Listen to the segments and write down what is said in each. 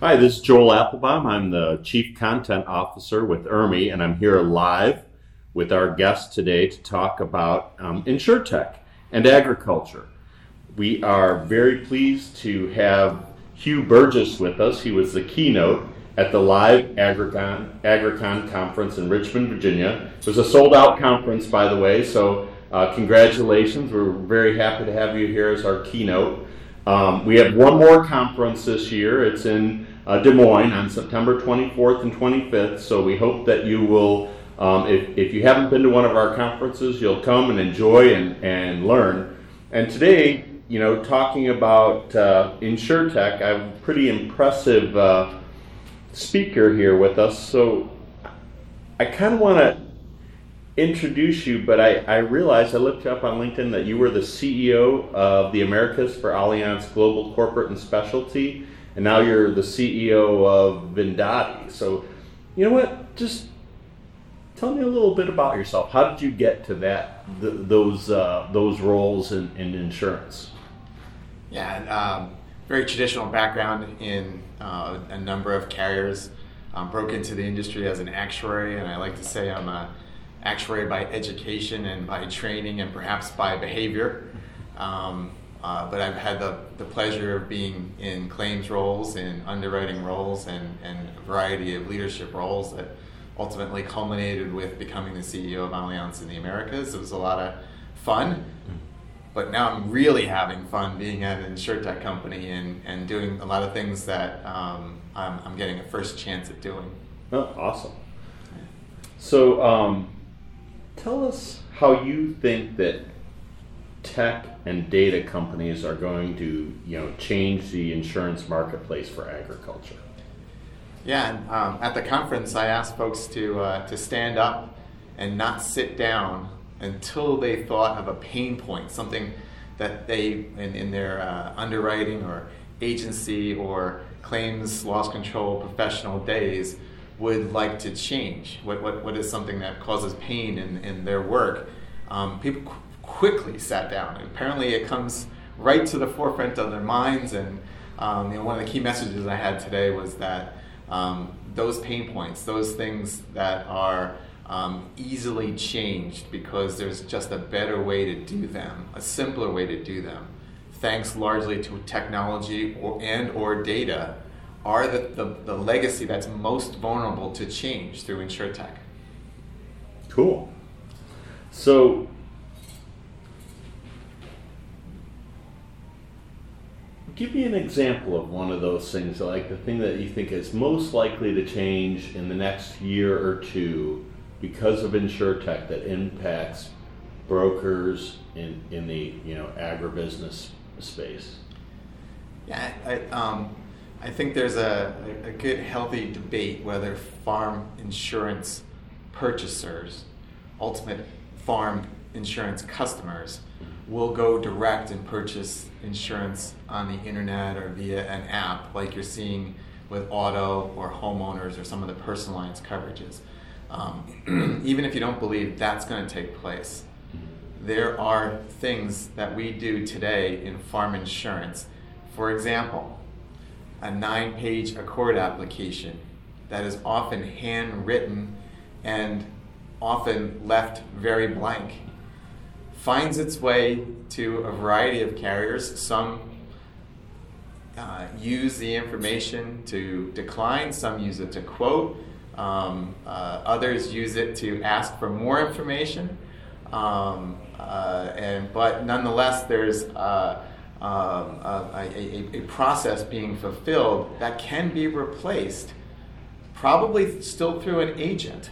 Hi, this is Joel Applebaum. I'm the Chief Content Officer with IRMI, and I'm here live with our guest today to talk about um, InsurTech and agriculture. We are very pleased to have Hugh Burgess with us. He was the keynote at the live Agricon, Agricon conference in Richmond, Virginia. It was a sold out conference, by the way, so uh, congratulations. We're very happy to have you here as our keynote. Um, we have one more conference this year. It's in uh, Des Moines on September 24th and 25th. So we hope that you will, um, if, if you haven't been to one of our conferences, you'll come and enjoy and, and learn. And today, you know, talking about uh, InsurTech, I have a pretty impressive uh, speaker here with us. So I kind of want to introduce you, but I, I realized I looked up on LinkedIn that you were the CEO of the Americas for Allianz Global Corporate and Specialty, and now you're the CEO of Vendati. So, you know what? Just tell me a little bit about yourself. How did you get to that th- those uh, those roles in, in insurance? Yeah, um, very traditional background in uh, a number of carriers. Um, broke into the industry as an actuary, and I like to say I'm a actuary by education and by training and perhaps by behavior. Um, uh, but I've had the, the pleasure of being in claims roles, in underwriting roles, and, and a variety of leadership roles that ultimately culminated with becoming the CEO of Allianz in the Americas. It was a lot of fun, but now I'm really having fun being at an insurtech company and, and doing a lot of things that um, I'm, I'm getting a first chance at doing. Oh, awesome. So, um, tell us how you think that tech and data companies are going to you know change the insurance marketplace for agriculture yeah and, um, at the conference i asked folks to uh, to stand up and not sit down until they thought of a pain point something that they in, in their uh, underwriting or agency or claims loss control professional days would like to change? What, what, what is something that causes pain in, in their work? Um, people quickly sat down. And apparently, it comes right to the forefront of their minds. And um, you know, one of the key messages I had today was that um, those pain points, those things that are um, easily changed because there's just a better way to do them, a simpler way to do them, thanks largely to technology or, and or data are the, the, the legacy that's most vulnerable to change through InsurTech. Cool. So, give me an example of one of those things, like the thing that you think is most likely to change in the next year or two because of InsurTech that impacts brokers in, in the you know agribusiness space. Yeah, I, um, I think there's a, a good, healthy debate whether farm insurance purchasers, ultimate farm insurance customers, will go direct and purchase insurance on the internet or via an app, like you're seeing with auto or homeowners or some of the personal lines coverages. Um, even if you don't believe that's going to take place, there are things that we do today in farm insurance. For example, a nine page ACORD application that is often handwritten and often left very blank finds its way to a variety of carriers. Some uh, use the information to decline, some use it to quote, um, uh, others use it to ask for more information. Um, uh, and, but nonetheless, there's uh, um, a, a, a, process being fulfilled that can be replaced, probably still through an agent,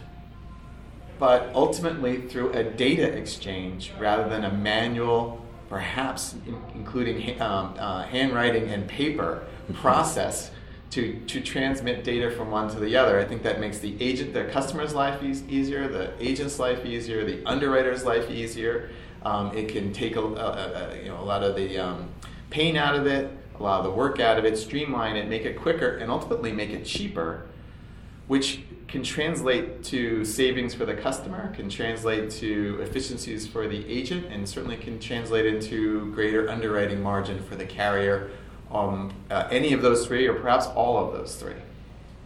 but ultimately through a data exchange rather than a manual, perhaps in, including um, uh, handwriting and paper process to, to transmit data from one to the other. I think that makes the agent, the customer's life e- easier, the agent's life easier, the underwriter's life easier. Um, it can take a, a, a, you know, a lot of the um, pain out of it, a lot of the work out of it, streamline it, make it quicker, and ultimately make it cheaper, which can translate to savings for the customer, can translate to efficiencies for the agent, and certainly can translate into greater underwriting margin for the carrier um, uh, any of those three, or perhaps all of those three.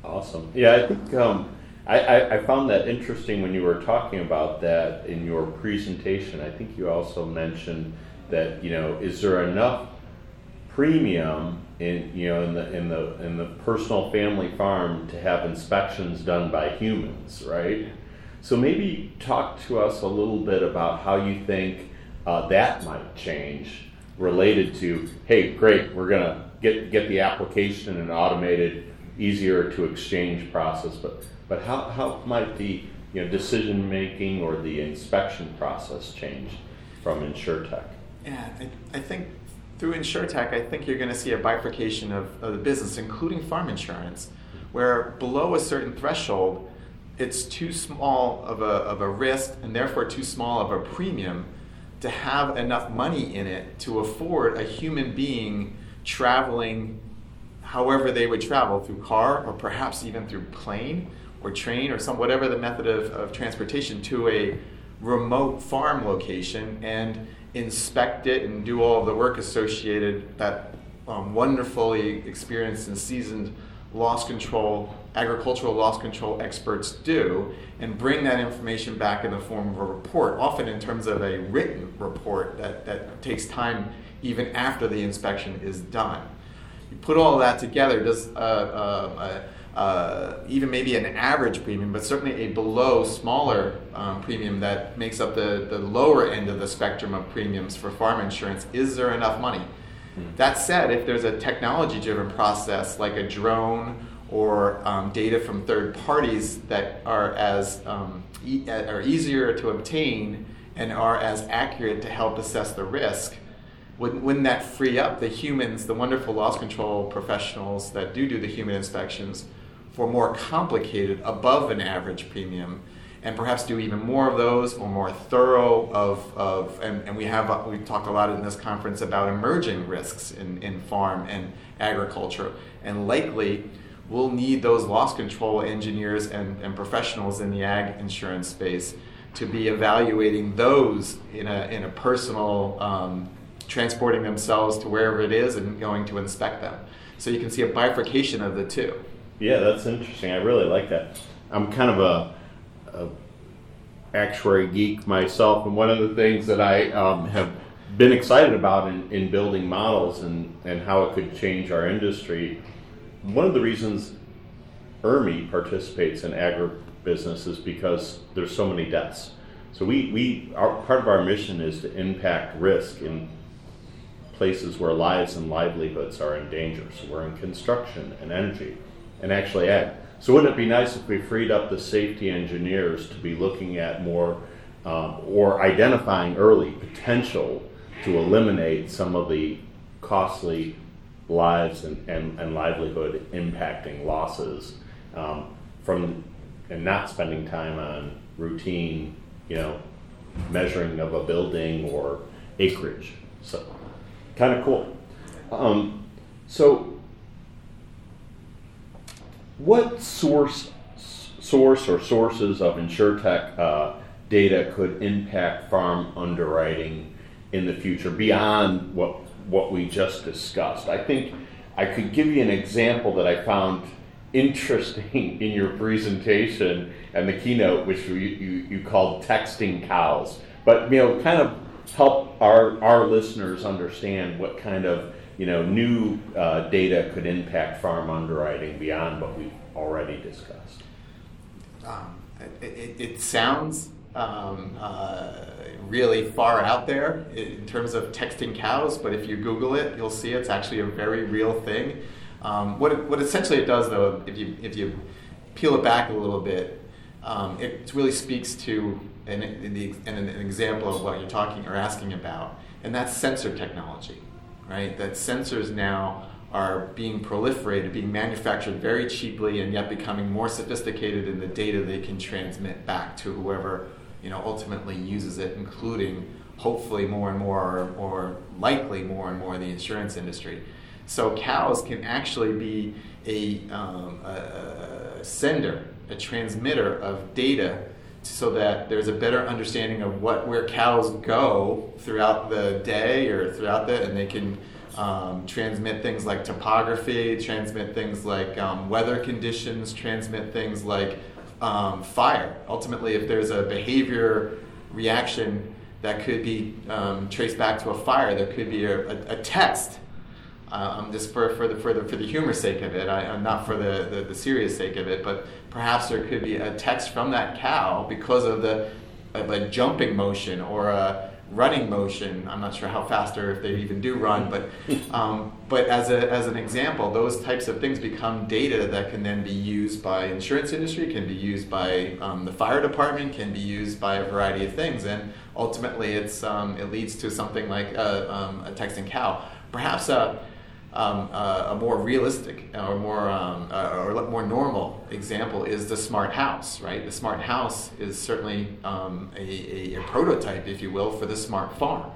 Awesome. Yeah, I think um, I, I, I, found that interesting when you were talking about that in your presentation. I think you also mentioned that you know is there enough premium in you know in the in the in the personal family farm to have inspections done by humans, right? So maybe talk to us a little bit about how you think uh, that might change related to hey, great, we're gonna get get the application and automated, easier to exchange process, but but how, how might the you know decision making or the inspection process change from InsurTech? Yeah, I, I think through InsurTech, I think you're going to see a bifurcation of, of the business, including farm insurance, where below a certain threshold, it's too small of a, of a risk and therefore too small of a premium to have enough money in it to afford a human being traveling however they would travel through car or perhaps even through plane or train or some whatever the method of, of transportation to a remote farm location. And inspect it and do all of the work associated that um, wonderfully experienced and seasoned loss control, agricultural loss control experts do, and bring that information back in the form of a report, often in terms of a written report that, that takes time even after the inspection is done. You put all that together, does uh, uh, uh, even maybe an average premium, but certainly a below smaller um, premium that makes up the, the lower end of the spectrum of premiums for farm insurance. Is there enough money? Mm-hmm. That said, if there's a technology driven process like a drone or um, data from third parties that are as um, e- are easier to obtain and are as accurate to help assess the risk, wouldn't, wouldn't that free up the humans, the wonderful loss control professionals that do do the human inspections, for more complicated, above an average premium, and perhaps do even more of those or more thorough of, of and, and we have we've talked a lot in this conference about emerging risks in, in farm and agriculture, and likely we'll need those loss control engineers and, and professionals in the ag insurance space to be evaluating those in a, in a personal um, transporting themselves to wherever it is and going to inspect them. So you can see a bifurcation of the two. Yeah, that's interesting. I really like that. I'm kind of a, a actuary geek myself, and one of the things that I um, have been excited about in, in building models and, and how it could change our industry. One of the reasons IRMI participates in agribusiness is because there's so many deaths. So we, we our, part of our mission is to impact risk in places where lives and livelihoods are in danger. So we're in construction and energy and actually ag. So wouldn't it be nice if we freed up the safety engineers to be looking at more um, or identifying early potential to eliminate some of the costly lives and, and, and livelihood impacting losses um, from and not spending time on routine, you know, measuring of a building or acreage. So kind of cool. Um, so what source source or sources of insurtech uh, data could impact farm underwriting in the future beyond what what we just discussed? I think I could give you an example that I found interesting in your presentation and the keynote, which you, you, you called texting cows. But you know, kind of help our our listeners understand what kind of you know, new uh, data could impact farm underwriting beyond what we've already discussed? Um, it, it, sounds um, uh, really far out there in terms of texting cows, but if you Google it, you'll see it's actually a very real thing. Um, what, it, what essentially it does, though, if you, if you peel it back a little bit, um, it really speaks to an, an, an example of what you're talking or asking about, and that's sensor technology right? That sensors now are being proliferated, being manufactured very cheaply, and yet becoming more sophisticated in the data they can transmit back to whoever you know ultimately uses it, including hopefully more and more, or likely more and more, the insurance industry. So cows can actually be a, um, a, a sender, a transmitter of data so that there's a better understanding of what where cows go throughout the day or throughout the and they can um, transmit things like topography, transmit things like um, weather conditions, transmit things like um, fire. Ultimately, if there's a behavior reaction that could be um, traced back to a fire, there could be a, a, a text. Um, just for, for, the, for, the, for the humor sake of it, I, not for the, the, the, serious sake of it, but perhaps there could be a text from that cow because of the of a jumping motion or a, running motion. I'm not sure how fast or if they even do run, but um, but as a as an example, those types of things become data that can then be used by insurance industry, can be used by um, the fire department, can be used by a variety of things, and ultimately it's um, it leads to something like a, um, a texting cow, perhaps a um, uh, a more realistic or more um, uh, or more normal example is the smart house, right? The smart house is certainly um, a, a, a, prototype, if you will, for the smart farm.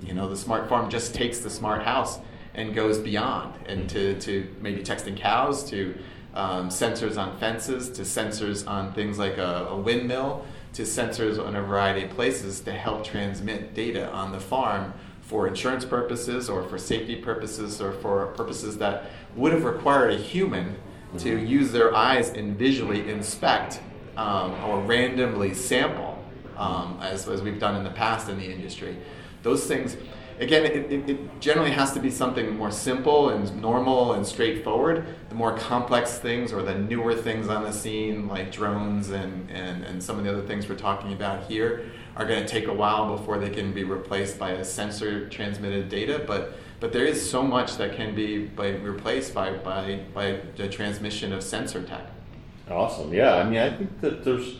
You know, the smart farm just takes the smart house and goes beyond, and to, to maybe texting cows, to um, sensors on fences, to sensors on things like a, a windmill, to sensors on a variety of places to help transmit data on the farm for insurance purposes or for safety purposes or for purposes that would have required a human to mm-hmm. use their eyes and visually inspect um, or randomly sample, um, as, as we've done in the past in the industry. Those things, again, it, it, it, generally has to be something more simple and normal and straightforward. The more complex things or the newer things on the scene, like drones and, and, and some of the other things we're talking about here, are going to take a while before they can be replaced by a sensor transmitted data. But but there is so much that can be by, replaced by, by, by the transmission of sensor tech. Awesome. Yeah. I mean, I think that there's,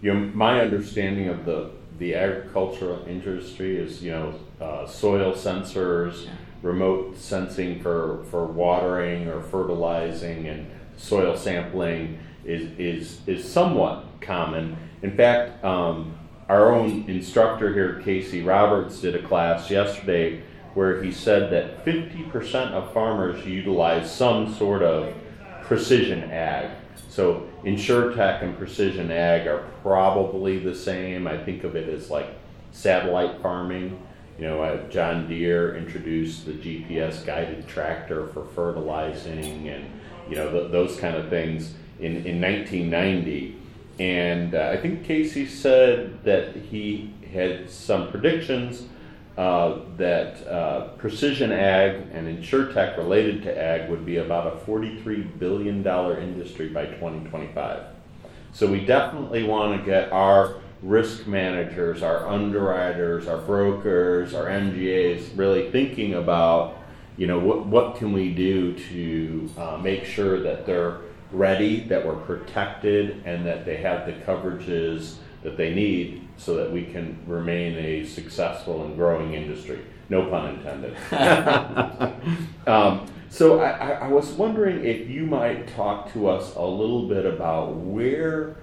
you know, my understanding of the, the agricultural industry is, you know, uh, soil sensors, yeah. remote sensing for, for watering or fertilizing and soil sampling is, is, is somewhat common. In fact, um, our own instructor here, Casey Roberts, did a class yesterday where he said that 50% of farmers utilize some sort of precision ag. So InsurTech and precision ag are probably the same. I think of it as like satellite farming. You know, uh, John Deere introduced the GPS guided tractor for fertilizing and, you know, th- those kind of things in, in 1990. And uh, I think Casey said that he had some predictions uh, that uh, precision ag and insurtech related to ag would be about a $43 billion industry by 2025. So we definitely want to get our risk managers, our underwriters, our brokers, our MGAs really thinking about, you know, what, what can we do to uh, make sure that they're ready, that we're protected, and that they have the coverages that they need so that we can remain a successful and growing industry. No pun intended. um, so I, I, was wondering if you might talk to us a little bit about where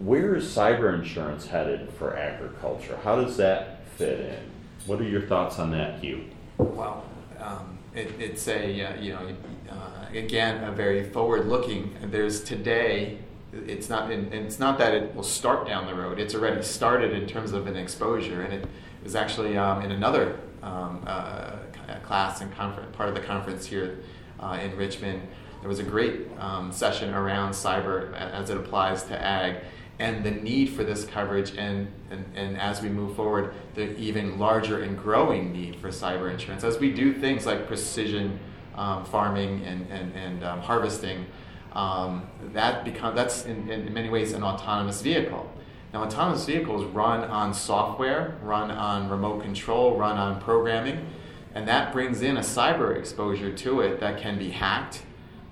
where is cyber insurance headed for agriculture? How does that fit in? What are your thoughts on that, Hugh? Well, um, it, it's a uh, you know uh, again a very forward looking. There's today. It's not in, it's not that it will start down the road. It's already started in terms of an exposure, and it is actually um, in another um, uh, class and conference, part of the conference here uh, in Richmond. There was a great um, session around cyber as it applies to ag and the need for this coverage and, and, and as we move forward the even larger and growing need for cyber insurance. As we do things like precision um, farming and, and, and um, harvesting um, that become, that's in, in many ways an autonomous vehicle. Now autonomous vehicles run on software run on remote control run on programming and that brings in a cyber exposure to it that can be hacked.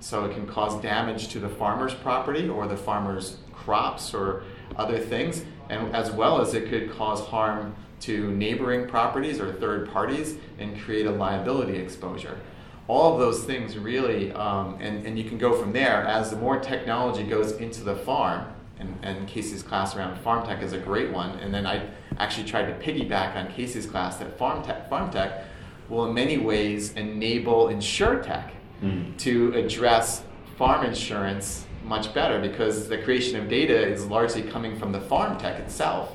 So it can cause damage to the farmer's property or the farmer's crops or other things, and as well as it could cause harm to neighboring properties or third parties and create a liability exposure. All of those things really, um, and, and you can go from there as the more technology goes into the farm, and, and Casey's class around farm tech is a great one, and then I actually tried to piggyback on Casey's class that farm tech, farm tech will in many ways enable insurtech mm-hmm. to address farm insurance much better because the creation of data is largely coming from the farm tech itself.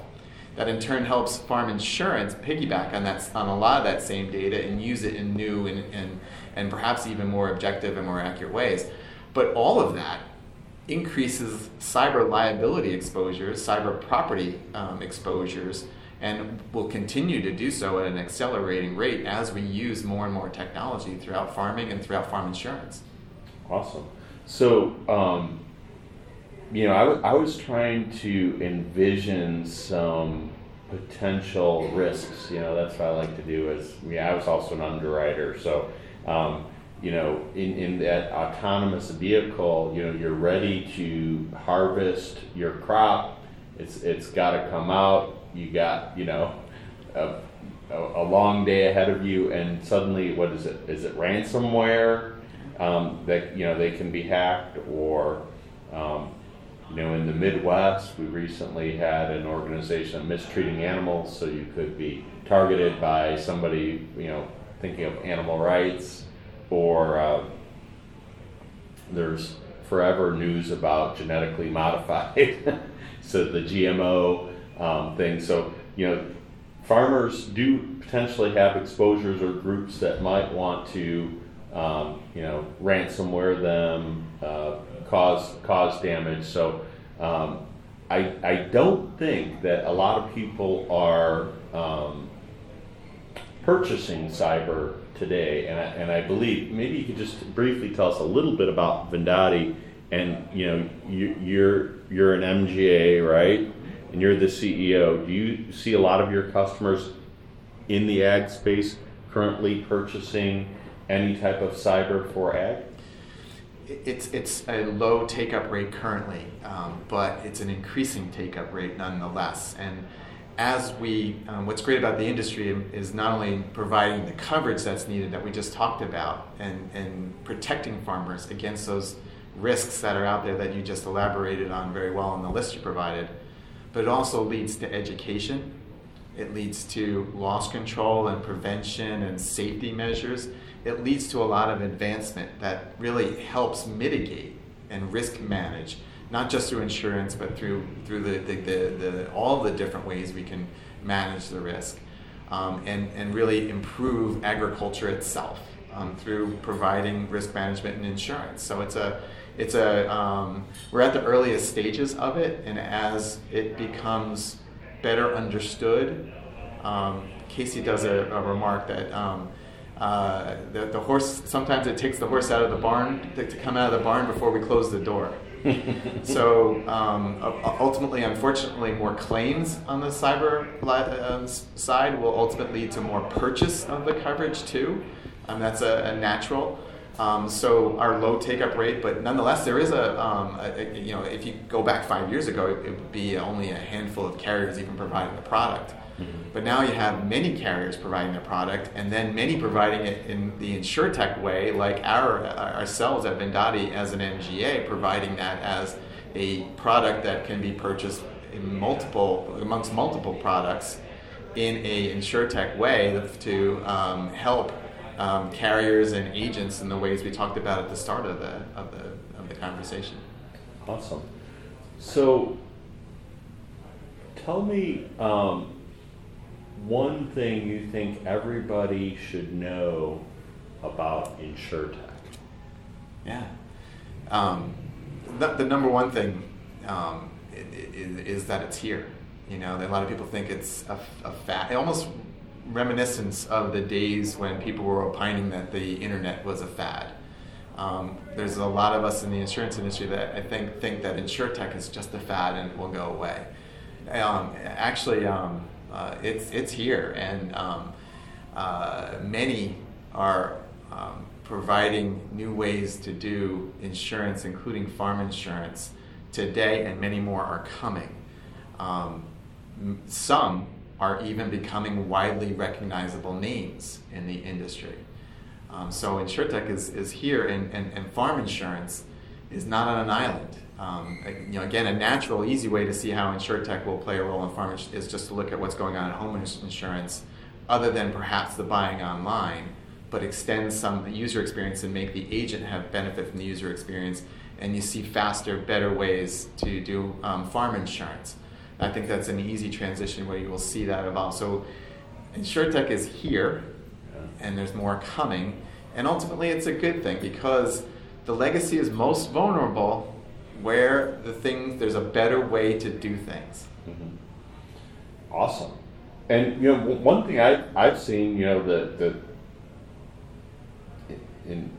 that in turn helps farm insurance piggyback on that on a lot of that same data and use it in new and, and, and perhaps even more objective and more accurate ways. But all of that increases cyber liability exposures, cyber property um, exposures, and will continue to do so at an accelerating rate as we use more and more technology throughout farming and throughout farm insurance. Awesome. So, um, you know, I, w- I was trying to envision some potential risks. You know, that's what I like to do. Is yeah, I was also an underwriter, so um, you know, in, in that autonomous vehicle, you know, you're ready to harvest your crop. It's it's got to come out. You got you know. A, a, long day ahead of you, and suddenly, what is it? Is it ransomware um, that you know they can be hacked, or um, you know, in the Midwest, we recently had an organization mistreating animals, so you could be targeted by somebody, you know, thinking of animal rights, or uh, there's forever news about genetically modified, so the GMO um, thing. So, you know, farmers do potentially have exposures or groups that might want to, um, you know, ransomware them, uh, cause cause damage. So um, I I don't think that a lot of people are um, purchasing cyber today, and I, and I believe maybe you could just briefly tell us a little bit about Vendati. And you know you, you're you're an MGA, right? And you're the CEO. Do you see a lot of your customers in the ag space currently purchasing any type of cyber for ag? it's it's a low take up rate currently, um, but it's an increasing take up rate nonetheless. And as we, um, what's great about the industry is not only providing the coverage that's needed that we just talked about, and and protecting farmers against those risks that are out there that you just elaborated on very well in the list you provided, but it also leads to education. It leads to loss control and prevention and safety measures it leads to a lot of advancement that really helps mitigate and risk manage, not just through insurance, but through through the, the, the, the all the different ways we can manage the risk, um, and and really improve agriculture itself um, through providing risk management and insurance. So it's a it's a um, we're at the earliest stages of it, and as it becomes better understood, um, Casey does a, a remark that um, uh, the, the horse sometimes it takes the horse out of the barn to, to come out of the barn before we close the door. So um, ultimately unfortunately more claims on the cyber um, side will ultimately lead to more purchase of the coverage too. Um, that's a, a natural. Um, so our low take-up rate, but nonetheless, there is a, um, a, you know, if you go back five years ago, it would be only a handful of carriers even providing the product. But now you have many carriers providing their product, and then many providing it in the insurtech way, like our ourselves at Vendati as an MGA, providing that as a product that can be purchased in multiple amongst multiple products in a insurtech way to um, help um, carriers and agents in the ways we talked about at the start of the of the of the conversation. Awesome. So, tell me. Um, one thing you think everybody should know about InsurTech? Yeah. Um, the, the, number one thing um, is, is, that it's here. You know, a lot of people think it's a, a fad, almost reminiscence of the days when people were opining that the internet was a fad. Um, there's a lot of us in the insurance industry that I think think that insurtech is just a fad and will go away. Um, actually, um, uh, it's it's here, and um, uh, many are um, providing new ways to do insurance, including farm insurance, today, and many more are coming. Um, some are even becoming widely recognizable names in the industry. Um, so InsurTech is, is here, and, and, and farm insurance is not on an island. Um, you know, again, a natural, easy way to see how insurtech will play a role in farm is just to look at what's going on in home insurance, other than perhaps the buying online, but extend some user experience and make the agent have benefit from the user experience, and you see faster, better ways to do um, farm insurance. I think that's an easy transition where you will see that evolve. So, InsurTech is here, and there's more coming. And ultimately, it's a good thing because the legacy is most vulnerable where the things there's a better way to do things. Mhm. Awesome. And you know, one thing I I've seen, you know, the the in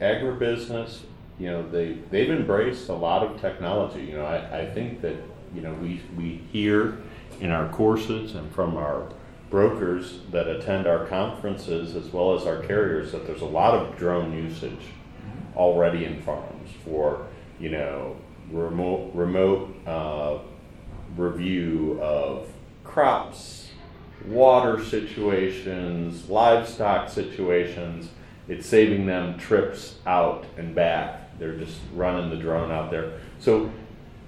agribusiness, you know, they they've embraced a lot of technology. You know, I, I think that you know we we hear in our courses and from our brokers that attend our conferences as well as our carriers that there's a lot of drone usage already in farms for you know remote remote uh, review of crops, water situations, livestock situations. It's saving them trips out and back. They're just running the drone out there. So,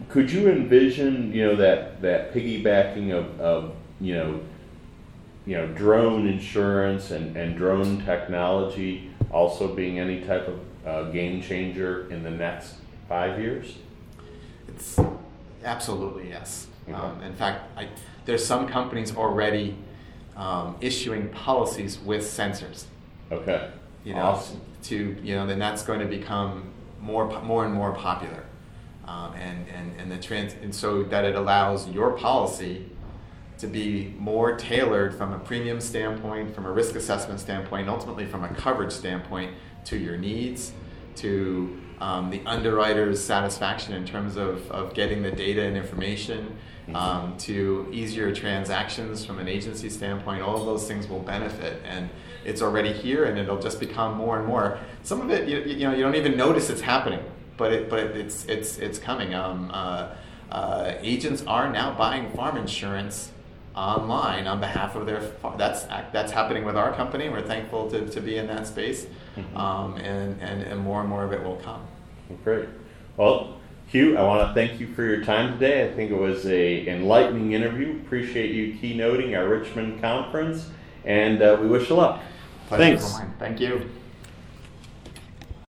could you envision, you know, that that piggybacking of, of you know, you know, drone insurance and, and drone technology also being any type of uh, game changer in the next five years? It's absolutely yes. Okay. Um, in fact, I, there's some companies already um, issuing policies with sensors. Okay. You know, Awesome. to you know, then that's going to become more more and more popular, um, and and and the trans and so that it allows your policy to be more tailored from a premium standpoint, from a risk assessment standpoint, and ultimately from a coverage standpoint to your needs, to um, the underwriter's satisfaction in terms of, of getting the data and information, um, to easier transactions from an agency standpoint. All of those things will benefit, and it's already here, and it'll just become more and more. Some of it, you, you know, you don't even notice it's happening, but it, but it's it's it's coming. Um, uh, uh, agents are now buying farm insurance online on behalf of their far- that's that's happening with our company. We're thankful to, to be in that space, Mhm. um, and, and and more and more of it will come. Great. Well, Hugh, I want to thank you for your time today. I think it was a enlightening interview. Appreciate you keynoting our Richmond conference, and uh, we wish you luck. Pleasure Thanks. Thank you.